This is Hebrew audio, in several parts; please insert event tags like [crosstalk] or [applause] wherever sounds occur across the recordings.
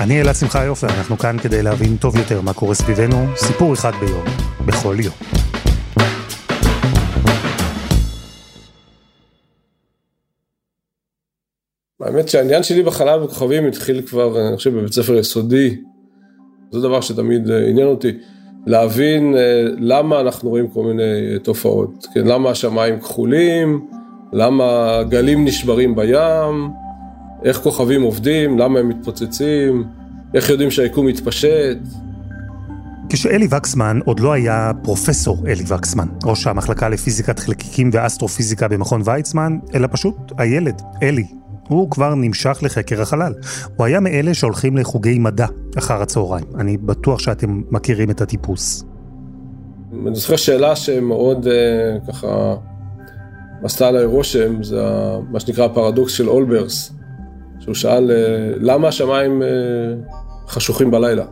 אני אלעד שמחה יופי, אנחנו כאן כדי להבין טוב יותר מה קורה סביבנו, סיפור אחד ביום, בכל יום. האמת שהעניין שלי בחלל בכוכבים התחיל כבר, אני חושב, בבית ספר יסודי. זה דבר שתמיד אה, עניין אותי. להבין אה, למה אנחנו רואים כל מיני אה, תופעות. כן, למה השמיים כחולים, למה גלים נשברים בים, איך כוכבים עובדים, למה הם מתפוצצים, איך יודעים שהיקום מתפשט. כשאלי וקסמן עוד לא היה פרופסור אלי וקסמן, ראש המחלקה לפיזיקת חלקיקים ואסטרופיזיקה במכון ויצמן, אלא פשוט הילד, אלי. הוא כבר נמשך לחקר החלל. הוא היה מאלה שהולכים לחוגי מדע אחר הצהריים. אני בטוח שאתם מכירים את הטיפוס. אני זוכר שאלה שמאוד אה, ככה עשתה עליי רושם, זה מה שנקרא הפרדוקס של אולברס. שהוא שאל אה, למה השמיים אה, חשוכים בלילה.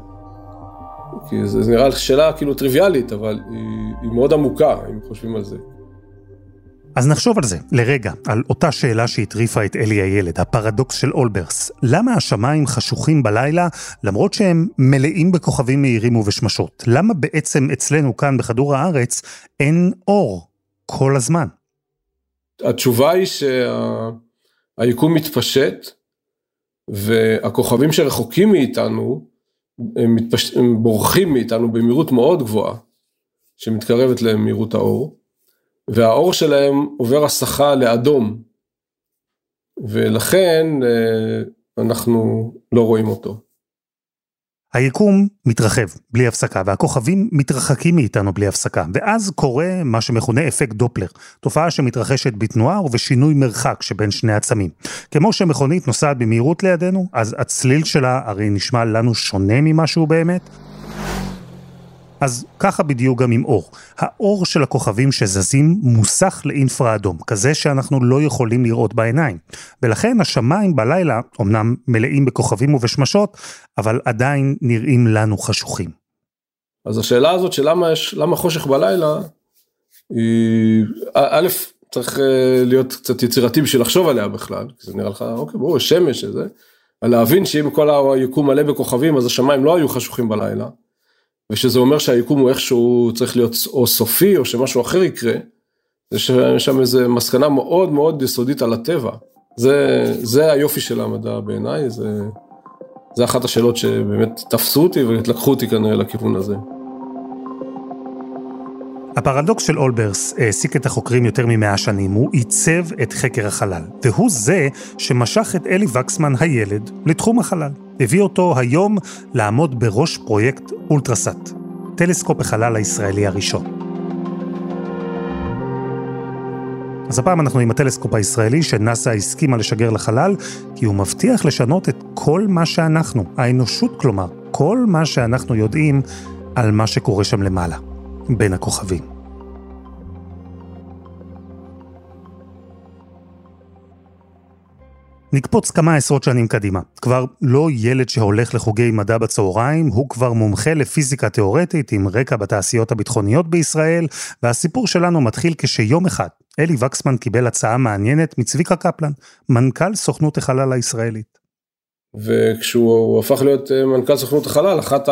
כי זה, זה נראה שאלה כאילו טריוויאלית, אבל היא, היא מאוד עמוקה, אם חושבים על זה. אז נחשוב על זה, לרגע, על אותה שאלה שהטריפה את אלי הילד, הפרדוקס של אולברס. למה השמיים חשוכים בלילה, למרות שהם מלאים בכוכבים מהירים ובשמשות? למה בעצם אצלנו כאן בכדור הארץ אין אור כל הזמן? התשובה היא שהיקום מתפשט, והכוכבים שרחוקים מאיתנו, הם, מתפש... הם בורחים מאיתנו במהירות מאוד גבוהה, שמתקרבת למהירות האור, והאור שלהם עובר הסחה לאדום, ולכן אה, אנחנו לא רואים אותו. היקום מתרחב בלי הפסקה, והכוכבים מתרחקים מאיתנו בלי הפסקה, ואז קורה מה שמכונה אפקט דופלר, תופעה שמתרחשת בתנועה ובשינוי מרחק שבין שני עצמים. כמו שמכונית נוסעת במהירות לידינו, אז הצליל שלה הרי נשמע לנו שונה ממה שהוא באמת, אז ככה בדיוק גם עם אור. האור של הכוכבים שזזים מוסך לאינפרה אדום, כזה שאנחנו לא יכולים לראות בעיניים. ולכן השמיים בלילה אמנם מלאים בכוכבים ובשמשות, אבל עדיין נראים לנו חשוכים. אז השאלה הזאת של למה, יש, למה חושך בלילה, היא, א', צריך אה, להיות קצת יצירתי בשביל לחשוב עליה בכלל, כי זה נראה לך, אוקיי, ברור, שמש, וזה, להבין שאם כל היקום מלא בכוכבים, אז השמיים לא היו חשוכים בלילה. ושזה אומר שהיקום הוא איכשהו צריך להיות או סופי או שמשהו אחר יקרה, זה שיש שם איזה מסקנה מאוד מאוד יסודית על הטבע. זה, זה היופי של המדע בעיניי, זה, זה אחת השאלות שבאמת תפסו אותי ולקחו אותי כנראה לכיוון הזה. הפרדוקס של אולברס העסיק את החוקרים יותר ממאה שנים, הוא עיצב את חקר החלל, והוא זה שמשך את אלי וקסמן הילד לתחום החלל. הביא אותו היום לעמוד בראש פרויקט אולטרסאט, טלסקופ החלל הישראלי הראשון. אז הפעם אנחנו עם הטלסקופ הישראלי שנאס"א הסכימה לשגר לחלל, כי הוא מבטיח לשנות את כל מה שאנחנו, האנושות כלומר, כל מה שאנחנו יודעים על מה שקורה שם למעלה. בין הכוכבים. נקפוץ כמה עשרות שנים קדימה. כבר לא ילד שהולך לחוגי מדע בצהריים, הוא כבר מומחה לפיזיקה תאורטית עם רקע בתעשיות הביטחוניות בישראל, והסיפור שלנו מתחיל כשיום אחד אלי וקסמן קיבל הצעה מעניינת מצביקה קפלן, מנכ"ל סוכנות החלל הישראלית. וכשהוא הפך להיות אה, מנכ"ל סוכנות החלל, אחת.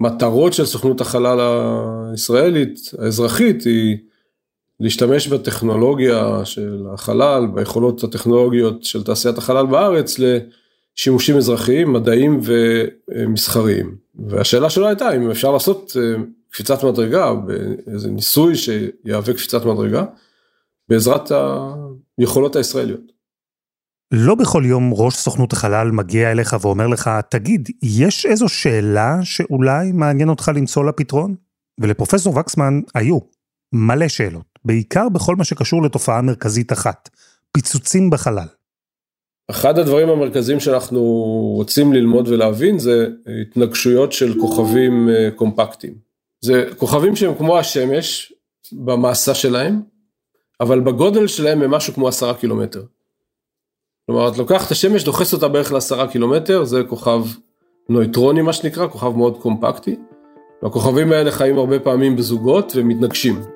המטרות של סוכנות החלל הישראלית, האזרחית, היא להשתמש בטכנולוגיה של החלל, ביכולות הטכנולוגיות של תעשיית החלל בארץ, לשימושים אזרחיים, מדעיים ומסחריים. והשאלה שלו הייתה אם אפשר לעשות אה, קפיצת מדרגה, באיזה ניסוי שיהווה קפיצת מדרגה, בעזרת היכולות הישראליות. לא בכל יום ראש סוכנות החלל מגיע אליך ואומר לך, תגיד, יש איזו שאלה שאולי מעניין אותך למצוא לה פתרון? ולפרופסור וקסמן היו מלא שאלות, בעיקר בכל מה שקשור לתופעה מרכזית אחת, פיצוצים בחלל. אחד הדברים המרכזיים שאנחנו רוצים ללמוד ולהבין זה התנגשויות של כוכבים אה, קומפקטיים. זה כוכבים שהם כמו השמש במסה שלהם, אבל בגודל שלהם הם משהו כמו עשרה קילומטר. כלומר, את לוקחת את השמש, דוחסת אותה בערך לעשרה קילומטר, זה כוכב נויטרוני מה שנקרא, כוכב מאוד קומפקטי. והכוכבים האלה חיים הרבה פעמים בזוגות ומתנגשים.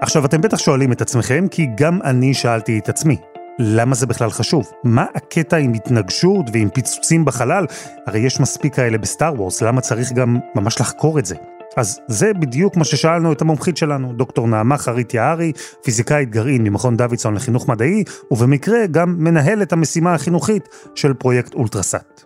עכשיו אתם בטח שואלים את עצמכם, כי גם אני שאלתי את עצמי, למה זה בכלל חשוב? מה הקטע עם התנגשות ועם פיצוצים בחלל? הרי יש מספיק כאלה בסטאר וורס, למה צריך גם ממש לחקור את זה? אז זה בדיוק מה ששאלנו את המומחית שלנו, דוקטור נעמה חרית יערי, פיזיקאית גרעין ממכון דוידסון לחינוך מדעי, ובמקרה גם מנהלת המשימה החינוכית של פרויקט אולטרסאט.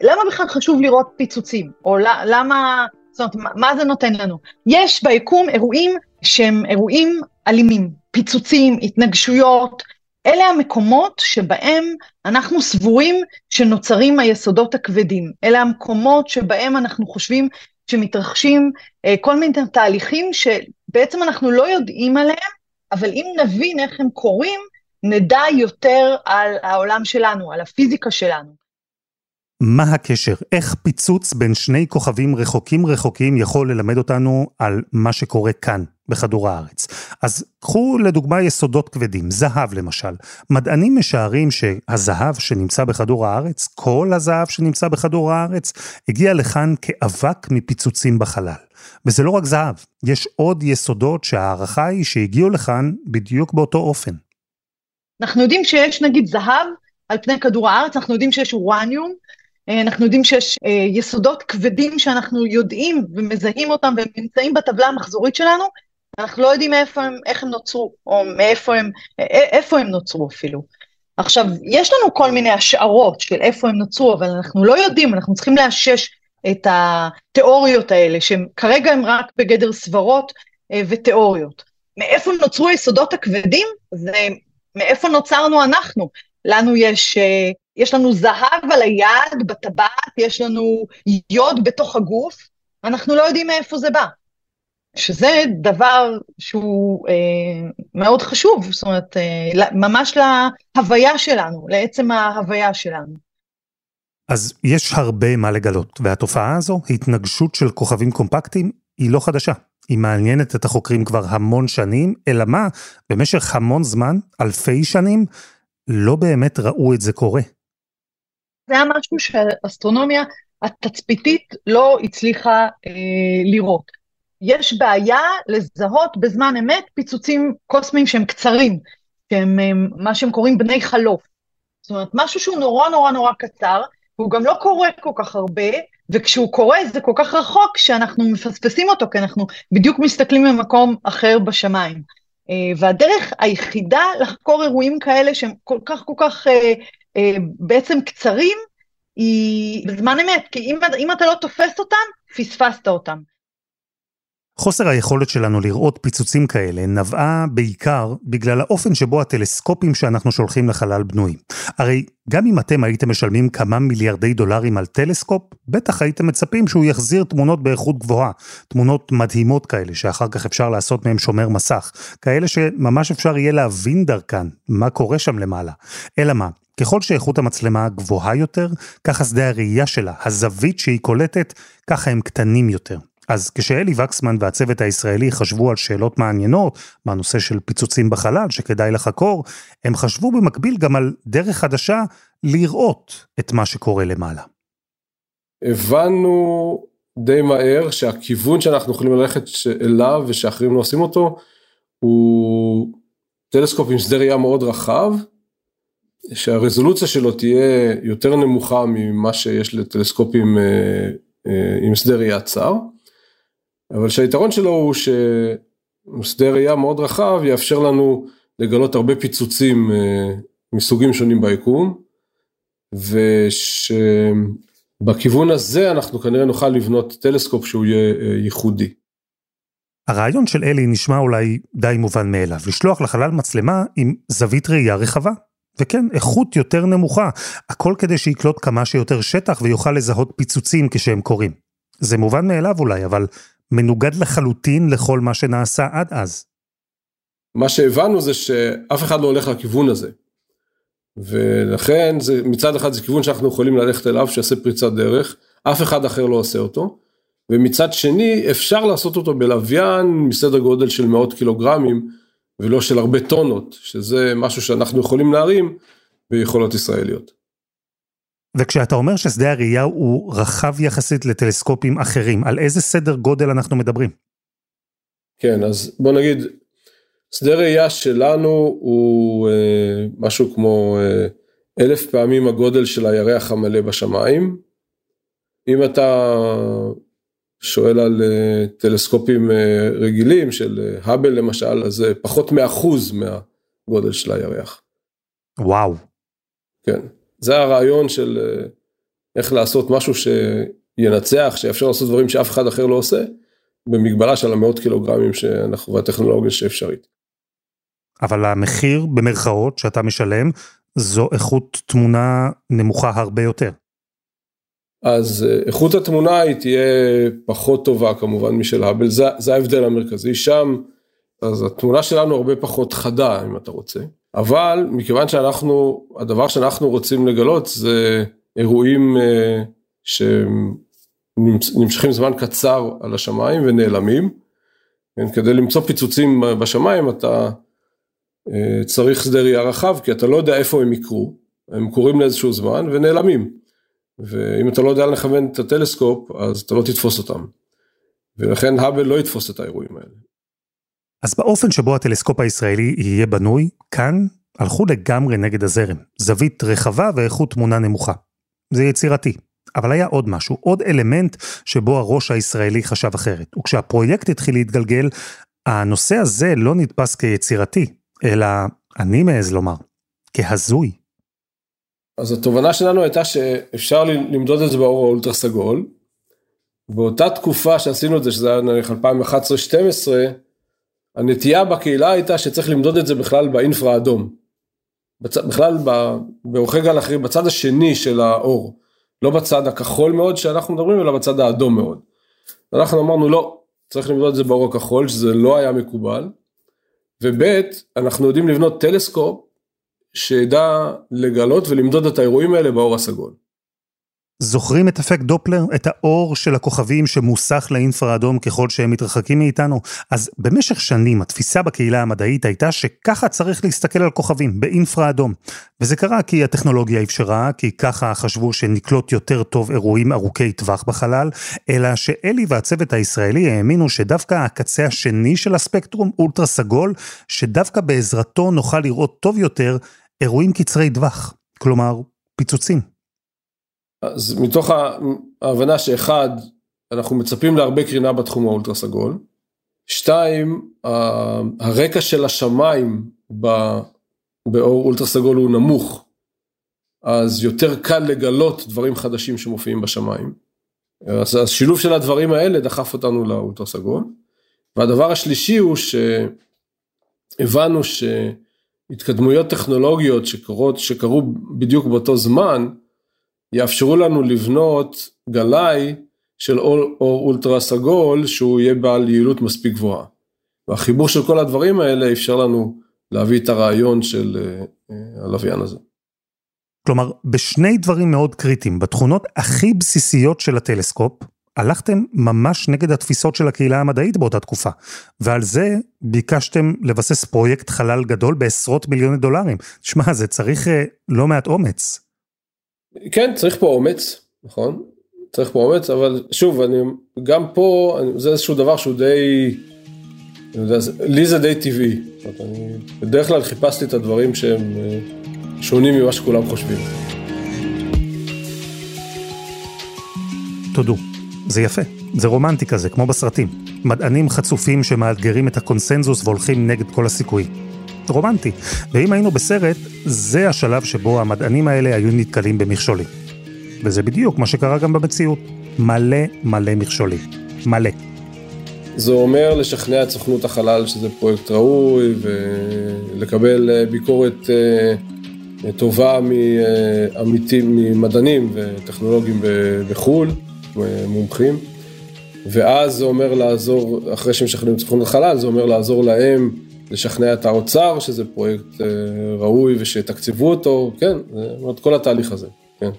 למה בכלל חשוב לראות פיצוצים? או למה, זאת אומרת, מה זה נותן לנו? יש ביקום אירועים שהם אירועים אלימים, פיצוצים, התנגשויות, אלה המקומות שבהם אנחנו סבורים שנוצרים היסודות הכבדים. אלה המקומות שבהם אנחנו חושבים שמתרחשים אה, כל מיני תהליכים שבעצם אנחנו לא יודעים עליהם, אבל אם נבין איך הם קורים, נדע יותר על העולם שלנו, על הפיזיקה שלנו. מה הקשר? איך פיצוץ בין שני כוכבים רחוקים רחוקים יכול ללמד אותנו על מה שקורה כאן, בכדור הארץ? אז קחו לדוגמה יסודות כבדים, זהב למשל. מדענים משערים שהזהב שנמצא בכדור הארץ, כל הזהב שנמצא בכדור הארץ, הגיע לכאן כאבק מפיצוצים בחלל. וזה לא רק זהב, יש עוד יסודות שההערכה היא שהגיעו לכאן בדיוק באותו אופן. אנחנו יודעים שיש נגיד זהב על פני כדור הארץ, אנחנו יודעים שיש אורניום, אנחנו יודעים שיש אה, יסודות כבדים שאנחנו יודעים ומזהים אותם והם נמצאים בטבלה המחזורית שלנו, אנחנו לא יודעים מאיפה הם, איך הם נוצרו, או מאיפה הם, אה, איפה הם נוצרו אפילו. עכשיו, יש לנו כל מיני השערות של איפה הם נוצרו, אבל אנחנו לא יודעים, אנחנו צריכים לאשש את התיאוריות האלה, שהן כרגע הן רק בגדר סברות ותיאוריות. מאיפה נוצרו היסודות הכבדים? זה מאיפה נוצרנו אנחנו. לנו יש יש לנו זהב על היד, בטבעת, יש לנו יוד בתוך הגוף, אנחנו לא יודעים מאיפה זה בא. שזה דבר שהוא אה, מאוד חשוב, זאת אומרת, אה, ממש להוויה שלנו, לעצם ההוויה שלנו. אז יש הרבה מה לגלות, והתופעה הזו, התנגשות של כוכבים קומפקטיים, היא לא חדשה. היא מעניינת את החוקרים כבר המון שנים, אלא מה, במשך המון זמן, אלפי שנים, לא באמת ראו את זה קורה. זה היה משהו שהאסטרונומיה התצפיתית לא הצליחה אה, לראות. יש בעיה לזהות בזמן אמת פיצוצים קוסמיים שהם קצרים, שהם הם, מה שהם קוראים בני חלוף. זאת אומרת, משהו שהוא נורא נורא נורא קצר, והוא גם לא קורה כל כך הרבה, וכשהוא קורה זה כל כך רחוק שאנחנו מפספסים אותו, כי אנחנו בדיוק מסתכלים במקום אחר בשמיים. אה, והדרך היחידה לחקור אירועים כאלה שהם כל כך כל כך אה, אה, בעצם קצרים, היא בזמן אמת, כי אם, אם אתה לא תופס אותם, פספסת אותם. חוסר היכולת שלנו לראות פיצוצים כאלה נבעה בעיקר בגלל האופן שבו הטלסקופים שאנחנו שולחים לחלל בנויים. הרי גם אם אתם הייתם משלמים כמה מיליארדי דולרים על טלסקופ, בטח הייתם מצפים שהוא יחזיר תמונות באיכות גבוהה, תמונות מדהימות כאלה שאחר כך אפשר לעשות מהם שומר מסך, כאלה שממש אפשר יהיה להבין דרכן מה קורה שם למעלה. אלא מה? ככל שאיכות המצלמה גבוהה יותר, ככה שדה הראייה שלה, הזווית שהיא קולטת, ככה הם קטנים יותר. אז כשאלי וקסמן והצוות הישראלי חשבו על שאלות מעניינות מהנושא של פיצוצים בחלל שכדאי לחקור, הם חשבו במקביל גם על דרך חדשה לראות את מה שקורה למעלה. הבנו די מהר שהכיוון שאנחנו יכולים ללכת אליו ושאחרים לא עושים אותו, הוא טלסקופ עם שדה ראייה מאוד רחב, שהרזולוציה שלו תהיה יותר נמוכה ממה שיש לטלסקופים אה, אה, עם שדה ראייה צר, אבל שהיתרון שלו הוא ששדה ראייה מאוד רחב יאפשר לנו לגלות הרבה פיצוצים אה, מסוגים שונים ביקום, ושבכיוון הזה אנחנו כנראה נוכל לבנות טלסקופ שהוא יהיה ייחודי. הרעיון של אלי נשמע אולי די מובן מאליו, לשלוח לחלל מצלמה עם זווית ראייה רחבה. וכן, איכות יותר נמוכה, הכל כדי שיקלוט כמה שיותר שטח ויוכל לזהות פיצוצים כשהם קורים. זה מובן מאליו אולי, אבל מנוגד לחלוטין לכל מה שנעשה עד אז. מה שהבנו זה שאף אחד לא הולך לכיוון הזה. ולכן זה, מצד אחד זה כיוון שאנחנו יכולים ללכת אליו, שיעשה פריצת דרך, אף אחד אחר לא עושה אותו, ומצד שני אפשר לעשות אותו בלוויין מסדר גודל של מאות קילוגרמים, ולא של הרבה טונות, שזה משהו שאנחנו יכולים להרים ביכולות ישראליות. וכשאתה אומר ששדה הראייה הוא רחב יחסית לטלסקופים אחרים, על איזה סדר גודל אנחנו מדברים? כן, אז בוא נגיד, שדה ראייה שלנו הוא אה, משהו כמו אה, אלף פעמים הגודל של הירח המלא בשמיים. אם אתה שואל על אה, טלסקופים אה, רגילים של אה, האבל למשל, אז זה פחות מאחוז מהגודל של הירח. וואו. כן, זה הרעיון של איך לעשות משהו שינצח, שיאפשר לעשות דברים שאף אחד אחר לא עושה, במגבלה של המאות קילוגרמים שאנחנו, והטכנולוגיה שאפשרית. אבל המחיר במרכאות שאתה משלם זו איכות תמונה נמוכה הרבה יותר. אז אה, איכות התמונה היא תהיה פחות טובה כמובן משל האבל, זה, זה ההבדל המרכזי. שם, אז התמונה שלנו הרבה פחות חדה אם אתה רוצה, אבל מכיוון שאנחנו, הדבר שאנחנו רוצים לגלות זה אירועים אה, שנמשכים זמן קצר על השמיים ונעלמים, כן, כדי למצוא פיצוצים בשמיים אתה אה, צריך שדה ראייה רחב, כי אתה לא יודע איפה הם יקרו, הם קורים לאיזשהו זמן ונעלמים. ואם אתה לא יודע לכוון את הטלסקופ, אז אתה לא תתפוס אותם. ולכן האבל לא יתפוס את האירועים האלה. אז באופן שבו הטלסקופ הישראלי יהיה בנוי, כאן הלכו לגמרי נגד הזרם. זווית רחבה ואיכות תמונה נמוכה. זה יצירתי. אבל היה עוד משהו, עוד אלמנט שבו הראש הישראלי חשב אחרת. וכשהפרויקט התחיל להתגלגל, הנושא הזה לא נתפס כיצירתי, אלא, אני מעז לומר, כהזוי. אז התובנה שלנו הייתה שאפשר למדוד את זה באור האולטרה סגול. באותה תקופה שעשינו את זה, שזה היה נניח 2011-2012, הנטייה בקהילה הייתה שצריך למדוד את זה בכלל באינפרה אדום. בצ... בכלל באורכי גל אחרים, בצד השני של האור. לא בצד הכחול מאוד שאנחנו מדברים, אלא בצד האדום מאוד. אנחנו אמרנו לא, צריך למדוד את זה באור הכחול, שזה לא היה מקובל. וב' אנחנו יודעים לבנות טלסקופ שידע לגלות ולמדוד את האירועים האלה באור הסגול. זוכרים את אפקט דופלר? את האור של הכוכבים שמוסך לאינפרה אדום ככל שהם מתרחקים מאיתנו? אז במשך שנים התפיסה בקהילה המדעית הייתה שככה צריך להסתכל על כוכבים, באינפרה אדום. וזה קרה כי הטכנולוגיה אפשרה, כי ככה חשבו שנקלוט יותר טוב אירועים ארוכי טווח בחלל, אלא שאלי והצוות הישראלי האמינו שדווקא הקצה השני של הספקטרום, אולטרה סגול, שדווקא בעזרתו נוכל לראות טוב יותר אירועים קצרי טווח. כלומר, פיצוצים. אז מתוך ההבנה שאחד, אנחנו מצפים להרבה קרינה בתחום האולטרה סגול. שתיים, הרקע של השמיים באור אולטרה סגול הוא נמוך, אז יותר קל לגלות דברים חדשים שמופיעים בשמיים. אז השילוב של הדברים האלה דחף אותנו לאולטרה סגול. והדבר השלישי הוא שהבנו שהתקדמויות טכנולוגיות שקורות, שקרו בדיוק באותו זמן, יאפשרו לנו לבנות גלאי של אור, אור אולטרה סגול שהוא יהיה בעל יעילות מספיק גבוהה. והחיבור של כל הדברים האלה אפשר לנו להביא את הרעיון של uh, uh, הלוויין הזה. כלומר, בשני דברים מאוד קריטיים, בתכונות הכי בסיסיות של הטלסקופ, הלכתם ממש נגד התפיסות של הקהילה המדעית באותה תקופה, ועל זה ביקשתם לבסס פרויקט חלל גדול בעשרות מיליוני דולרים. שמע, זה צריך uh, לא מעט אומץ. כן, צריך פה אומץ, נכון? צריך פה אומץ, אבל שוב, אני, גם פה, אני, זה איזשהו דבר שהוא די, יודע, לי זה די טבעי. אני בדרך כלל חיפשתי את הדברים שהם אה, שונים ממה שכולם חושבים. תודו, זה יפה, זה רומנטי כזה, כמו בסרטים. מדענים חצופים שמאתגרים את הקונסנזוס והולכים נגד כל הסיכויים. רומנטי. ואם היינו בסרט, זה השלב שבו המדענים האלה היו נתקלים במכשולים. וזה בדיוק מה שקרה גם במציאות. מלא מלא מכשולים. מלא. זה אומר לשכנע את סוכנות החלל שזה פרויקט ראוי ולקבל אה, ביקורת אה, טובה מעמיתים, ממדענים וטכנולוגים בחו"ל, מומחים. ואז זה אומר לעזור, אחרי שמשכנעים את סוכנות החלל, זה אומר לעזור להם לשכנע את האוצר שזה פרויקט ראוי ושתקצבו אותו, כן, אומרת כל התהליך הזה, כן.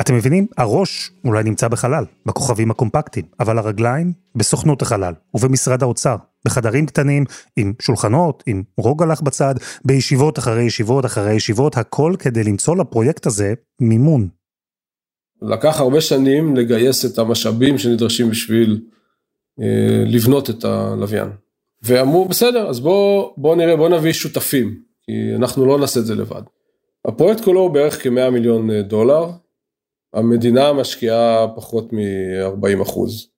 אתם מבינים? הראש אולי נמצא בחלל, בכוכבים הקומפקטיים, אבל הרגליים בסוכנות החלל ובמשרד האוצר, בחדרים קטנים, עם שולחנות, עם רוגלח בצד, בישיבות אחרי ישיבות אחרי ישיבות, הכל כדי למצוא לפרויקט הזה מימון. לקח הרבה שנים לגייס את המשאבים שנדרשים בשביל אה, לבנות את הלוויין. ואמרו, בסדר, אז בואו בוא נראה, בואו נביא שותפים, כי אנחנו לא נעשה את זה לבד. הפרויקט כולו הוא בערך כ-100 מיליון אה, דולר, המדינה משקיעה פחות מ-40 אחוז.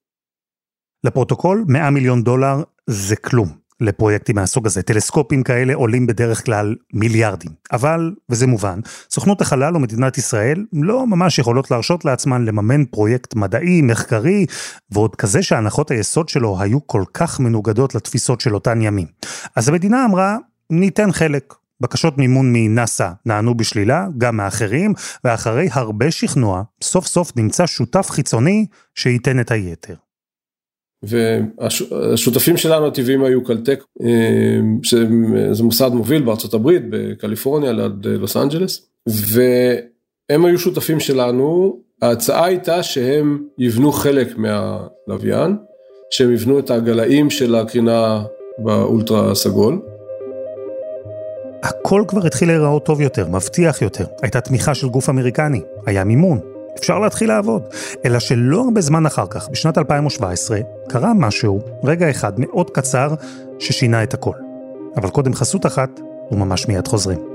לפרוטוקול, 100 מיליון דולר זה כלום לפרויקטים מהסוג הזה. טלסקופים כאלה עולים בדרך כלל מיליארדים. אבל, וזה מובן, סוכנות החלל ומדינת ישראל לא ממש יכולות להרשות לעצמן לממן פרויקט מדעי, מחקרי, ועוד כזה שהנחות היסוד שלו היו כל כך מנוגדות לתפיסות של אותן ימים. אז המדינה אמרה, ניתן חלק, בקשות מימון מנאסא נענו בשלילה, גם מאחרים, ואחרי הרבה שכנוע, סוף סוף נמצא שותף חיצוני שייתן את היתר. והשותפים שלנו הטבעיים היו קלטק, אה, שזה מוסד מוביל בארצות הברית, בקליפורניה ליד לוס אנג'לס, והם היו שותפים שלנו, ההצעה הייתה שהם יבנו חלק מהלוויין, שהם יבנו את הגלאים של הקרינה באולטרה סגול. הכל כבר התחיל להיראות טוב יותר, מבטיח יותר. הייתה תמיכה של גוף אמריקני, היה מימון. אפשר להתחיל לעבוד. אלא שלא הרבה זמן אחר כך, בשנת 2017, קרה משהו, רגע אחד מאוד קצר, ששינה את הכל. אבל קודם חסות אחת, וממש מיד חוזרים.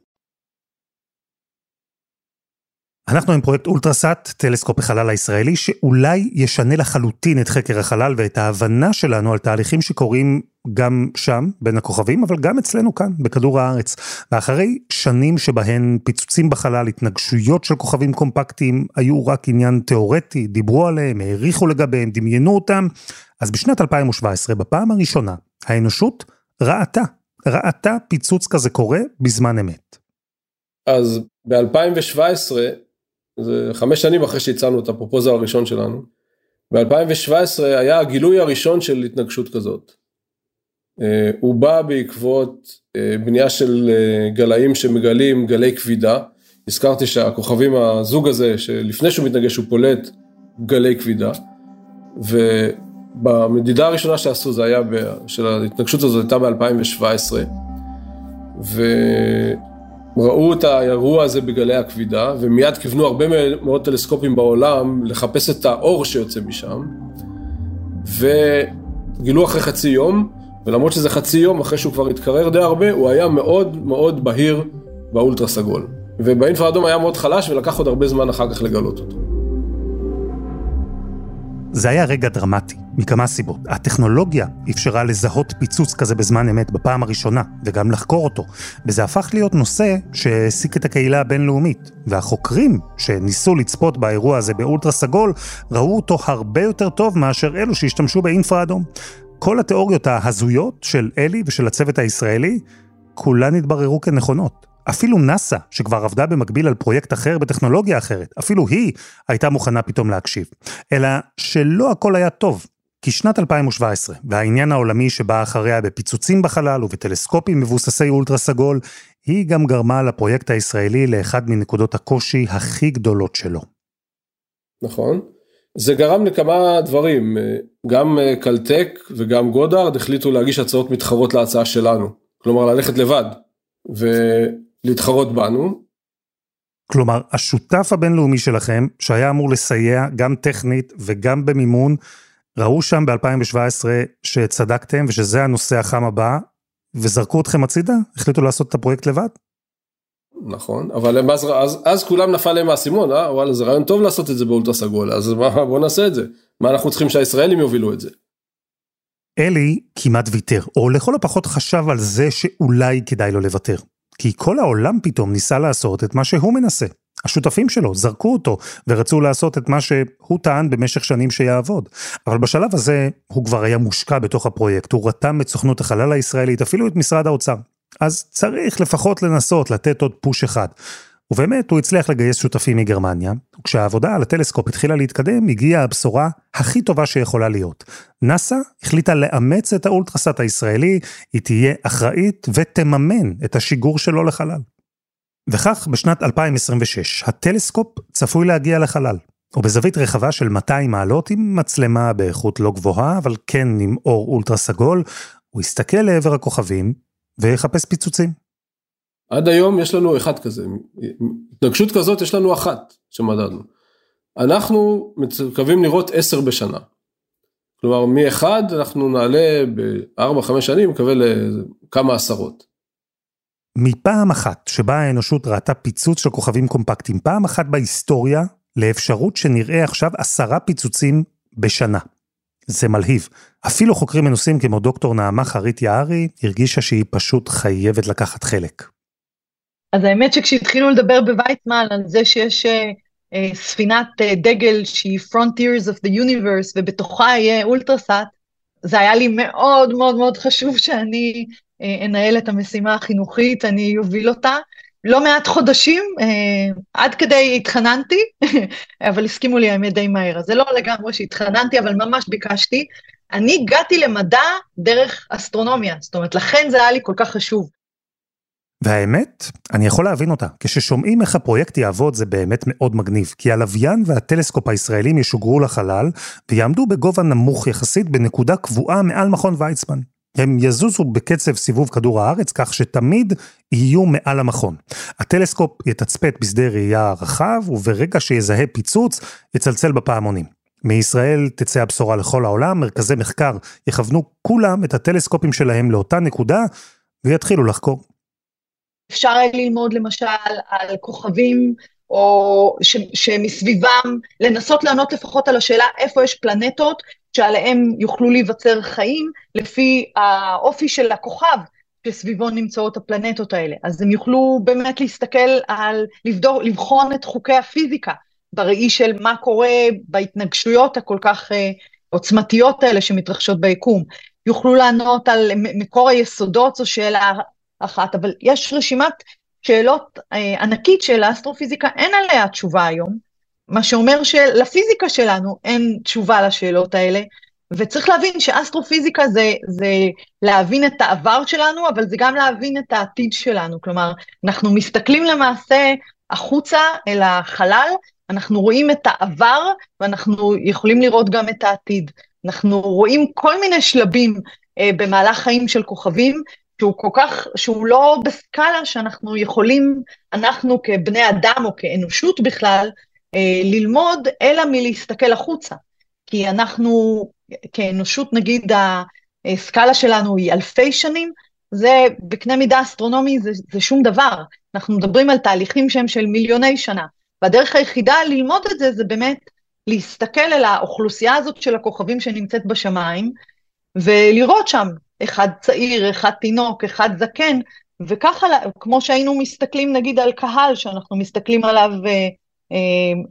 אנחנו עם פרויקט אולטרסאט, טלסקופ החלל הישראלי, שאולי ישנה לחלוטין את חקר החלל ואת ההבנה שלנו על תהליכים שקורים גם שם, בין הכוכבים, אבל גם אצלנו כאן, בכדור הארץ. ואחרי שנים שבהן פיצוצים בחלל, התנגשויות של כוכבים קומפקטיים, היו רק עניין תיאורטי, דיברו עליהם, העריכו לגביהם, דמיינו אותם, אז בשנת 2017, בפעם הראשונה, האנושות ראתה, ראתה פיצוץ כזה קורה בזמן אמת. אז ב-2017, זה חמש שנים אחרי שהצענו את הפרופוזל הראשון שלנו, ב-2017 היה הגילוי הראשון של התנגשות כזאת. אה, הוא בא בעקבות אה, בנייה של אה, גלאים שמגלים גלי כבידה. הזכרתי שהכוכבים, הזוג הזה, שלפני שהוא מתנגש הוא פולט גלי כבידה. ובמדידה הראשונה שעשו, זה היה, של ההתנגשות הזאת הייתה ב-2017. וראו את האירוע הזה בגלי הכבידה, ומיד כיוונו הרבה מאוד טלסקופים בעולם לחפש את האור שיוצא משם. וגילו אחרי חצי יום ולמרות שזה חצי יום אחרי שהוא כבר התקרר די הרבה, הוא היה מאוד מאוד בהיר באולטרה סגול. ובאינפרה אדום היה מאוד חלש ולקח עוד הרבה זמן אחר כך לגלות אותו. זה היה רגע דרמטי, מכמה סיבות. הטכנולוגיה אפשרה לזהות פיצוץ כזה בזמן אמת בפעם הראשונה, וגם לחקור אותו. וזה הפך להיות נושא שהעסיק את הקהילה הבינלאומית. והחוקרים שניסו לצפות באירוע הזה באולטרה סגול, ראו אותו הרבה יותר טוב מאשר אלו שהשתמשו באינפרה אדום. כל התיאוריות ההזויות של אלי ושל הצוות הישראלי, כולן התבררו כנכונות. אפילו נאסא, שכבר עבדה במקביל על פרויקט אחר בטכנולוגיה אחרת, אפילו היא הייתה מוכנה פתאום להקשיב. אלא שלא הכל היה טוב. כי שנת 2017, והעניין העולמי שבא אחריה בפיצוצים בחלל ובטלסקופים מבוססי אולטרה סגול, היא גם גרמה לפרויקט הישראלי לאחד מנקודות הקושי הכי גדולות שלו. נכון. זה גרם לכמה דברים, גם קלטק וגם גודארד החליטו להגיש הצעות מתחרות להצעה שלנו, כלומר ללכת לבד ולהתחרות בנו. כלומר, השותף הבינלאומי שלכם, שהיה אמור לסייע גם טכנית וגם במימון, ראו שם ב-2017 שצדקתם ושזה הנושא החם הבא, וזרקו אתכם הצידה? החליטו לעשות את הפרויקט לבד? נכון, אבל אז, אז, אז כולם נפל להם האסימון, אה? וואלה זה רעיון טוב לעשות את זה באולטרה סגול, אז מה, בוא נעשה את זה. מה אנחנו צריכים שהישראלים יובילו את זה? אלי כמעט ויתר, או לכל הפחות חשב על זה שאולי כדאי לו לוותר. כי כל העולם פתאום ניסה לעשות את מה שהוא מנסה. השותפים שלו זרקו אותו ורצו לעשות את מה שהוא טען במשך שנים שיעבוד. אבל בשלב הזה הוא כבר היה מושקע בתוך הפרויקט, הוא רתם את סוכנות החלל הישראלית, אפילו את משרד האוצר. אז צריך לפחות לנסות לתת עוד פוש אחד. ובאמת הוא הצליח לגייס שותפים מגרמניה, וכשהעבודה על הטלסקופ התחילה להתקדם, הגיעה הבשורה הכי טובה שיכולה להיות. נאס"א החליטה לאמץ את האולטרסאט הישראלי, היא תהיה אחראית ותממן את השיגור שלו לחלל. וכך בשנת 2026, הטלסקופ צפוי להגיע לחלל. ובזווית רחבה של 200 מעלות עם מצלמה באיכות לא גבוהה, אבל כן עם אור אולטרה סגול, הוא יסתכל לעבר הכוכבים ויחפש פיצוצים. עד היום יש לנו אחד כזה, התנגשות כזאת יש לנו אחת שמדדנו. אנחנו מקווים לראות עשר בשנה. כלומר מאחד אנחנו נעלה בארבע חמש שנים מקווה לכמה עשרות. מפעם אחת שבה האנושות ראתה פיצוץ של כוכבים קומפקטיים, פעם אחת בהיסטוריה, לאפשרות שנראה עכשיו עשרה פיצוצים בשנה. זה מלהיב. אפילו חוקרים מנוסים כמו דוקטור נעמה חרית יערי, הרגישה שהיא פשוט חייבת לקחת חלק. אז האמת שכשהתחילו לדבר בוויצמן על זה שיש uh, uh, ספינת uh, דגל שהיא Frontiers of the Universe ובתוכה יהיה אולטרסאט, זה היה לי מאוד מאוד מאוד חשוב שאני אנהל את המשימה החינוכית, אני אוביל אותה. לא מעט חודשים, uh, עד כדי התחננתי, [laughs] אבל הסכימו לי האמת די מהר. אז זה לא לגמרי שהתחננתי, אבל ממש ביקשתי. אני הגעתי למדע דרך אסטרונומיה, זאת אומרת, לכן זה היה לי כל כך חשוב. והאמת, אני יכול להבין אותה. כששומעים איך הפרויקט יעבוד זה באמת מאוד מגניב, כי הלוויין והטלסקופ הישראלים ישוגרו לחלל, ויעמדו בגובה נמוך יחסית בנקודה קבועה מעל מכון ויצמן. הם יזוזו בקצב סיבוב כדור הארץ, כך שתמיד יהיו מעל המכון. הטלסקופ יתצפת בשדה ראייה רחב, וברגע שיזהה פיצוץ, יצלצל בפעמונים. מישראל תצא הבשורה לכל העולם, מרכזי מחקר יכוונו כולם את הטלסקופים שלהם לאותה נקודה, ויתחילו לחקור. אפשר ללמוד למשל על כוכבים או ש, שמסביבם, לנסות לענות לפחות על השאלה איפה יש פלנטות שעליהם יוכלו להיווצר חיים לפי האופי של הכוכב שסביבו נמצאות הפלנטות האלה. אז הם יוכלו באמת להסתכל על, לבדור, לבחון את חוקי הפיזיקה בראי של מה קורה בהתנגשויות הכל כך uh, עוצמתיות האלה שמתרחשות ביקום. יוכלו לענות על מקור היסודות, זו שאלה אחת, אבל יש רשימת שאלות אה, ענקית שלאסטרופיזיקה אין עליה תשובה היום, מה שאומר שלפיזיקה שלנו אין תשובה לשאלות האלה, וצריך להבין שאסטרופיזיקה זה, זה להבין את העבר שלנו, אבל זה גם להבין את העתיד שלנו. כלומר, אנחנו מסתכלים למעשה החוצה אל החלל, אנחנו רואים את העבר ואנחנו יכולים לראות גם את העתיד. אנחנו רואים כל מיני שלבים אה, במהלך חיים של כוכבים, שהוא כל כך, שהוא לא בסקאלה שאנחנו יכולים, אנחנו כבני אדם או כאנושות בכלל, ללמוד, אלא מלהסתכל החוצה. כי אנחנו, כאנושות, נגיד, הסקאלה שלנו היא אלפי שנים, זה בקנה מידה אסטרונומי זה, זה שום דבר. אנחנו מדברים על תהליכים שהם של מיליוני שנה. והדרך היחידה ללמוד את זה, זה באמת להסתכל על האוכלוסייה הזאת של הכוכבים שנמצאת בשמיים, ולראות שם אחד צעיר, אחד תינוק, אחד זקן, וככה, כמו שהיינו מסתכלים נגיד על קהל, שאנחנו מסתכלים עליו, אה, אה,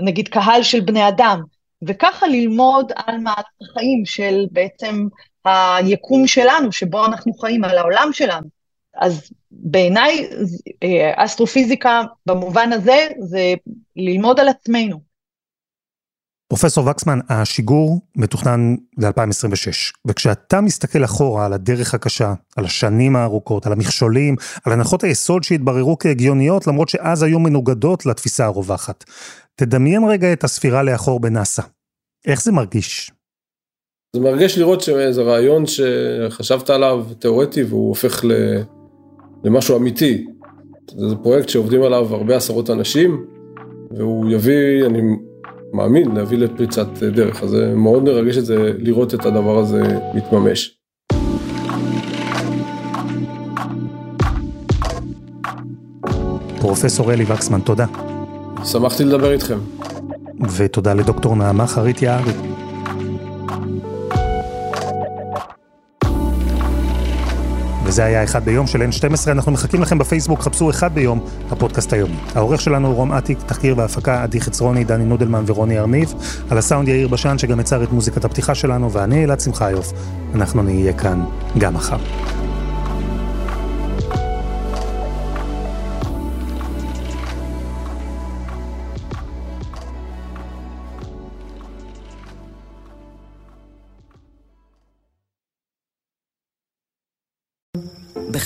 נגיד קהל של בני אדם, וככה ללמוד על מהלך החיים של בעצם היקום שלנו, שבו אנחנו חיים, על העולם שלנו. אז בעיניי אה, אסטרופיזיקה במובן הזה זה ללמוד על עצמנו. פרופסור וקסמן, השיגור מתוכנן ל-2026, וכשאתה מסתכל אחורה על הדרך הקשה, על השנים הארוכות, על המכשולים, על הנחות היסוד שהתבררו כהגיוניות, למרות שאז היו מנוגדות לתפיסה הרווחת, תדמיין רגע את הספירה לאחור בנאסא. איך זה מרגיש? זה מרגיש לראות שזה רעיון שחשבת עליו תיאורטי והוא הופך למשהו אמיתי. זה פרויקט שעובדים עליו הרבה עשרות אנשים, והוא יביא, אני מאמין להביא לפריצת דרך, אז זה מאוד מרגש את זה, לראות את הדבר הזה מתממש. פרופסור אלי וקסמן, תודה. שמחתי לדבר איתכם. ותודה לדוקטור נעמה חרית יערי. וזה היה אחד ביום של N12, אנחנו מחכים לכם בפייסבוק, חפשו אחד ביום, הפודקאסט היומי. העורך שלנו הוא רום אטיק, תחקיר והפקה עדי חצרוני, דני נודלמן ורוני ארניב, על הסאונד יאיר בשן שגם יצר את מוזיקת הפתיחה שלנו, ואני אלעד שמחיוף. אנחנו נהיה כאן גם מחר.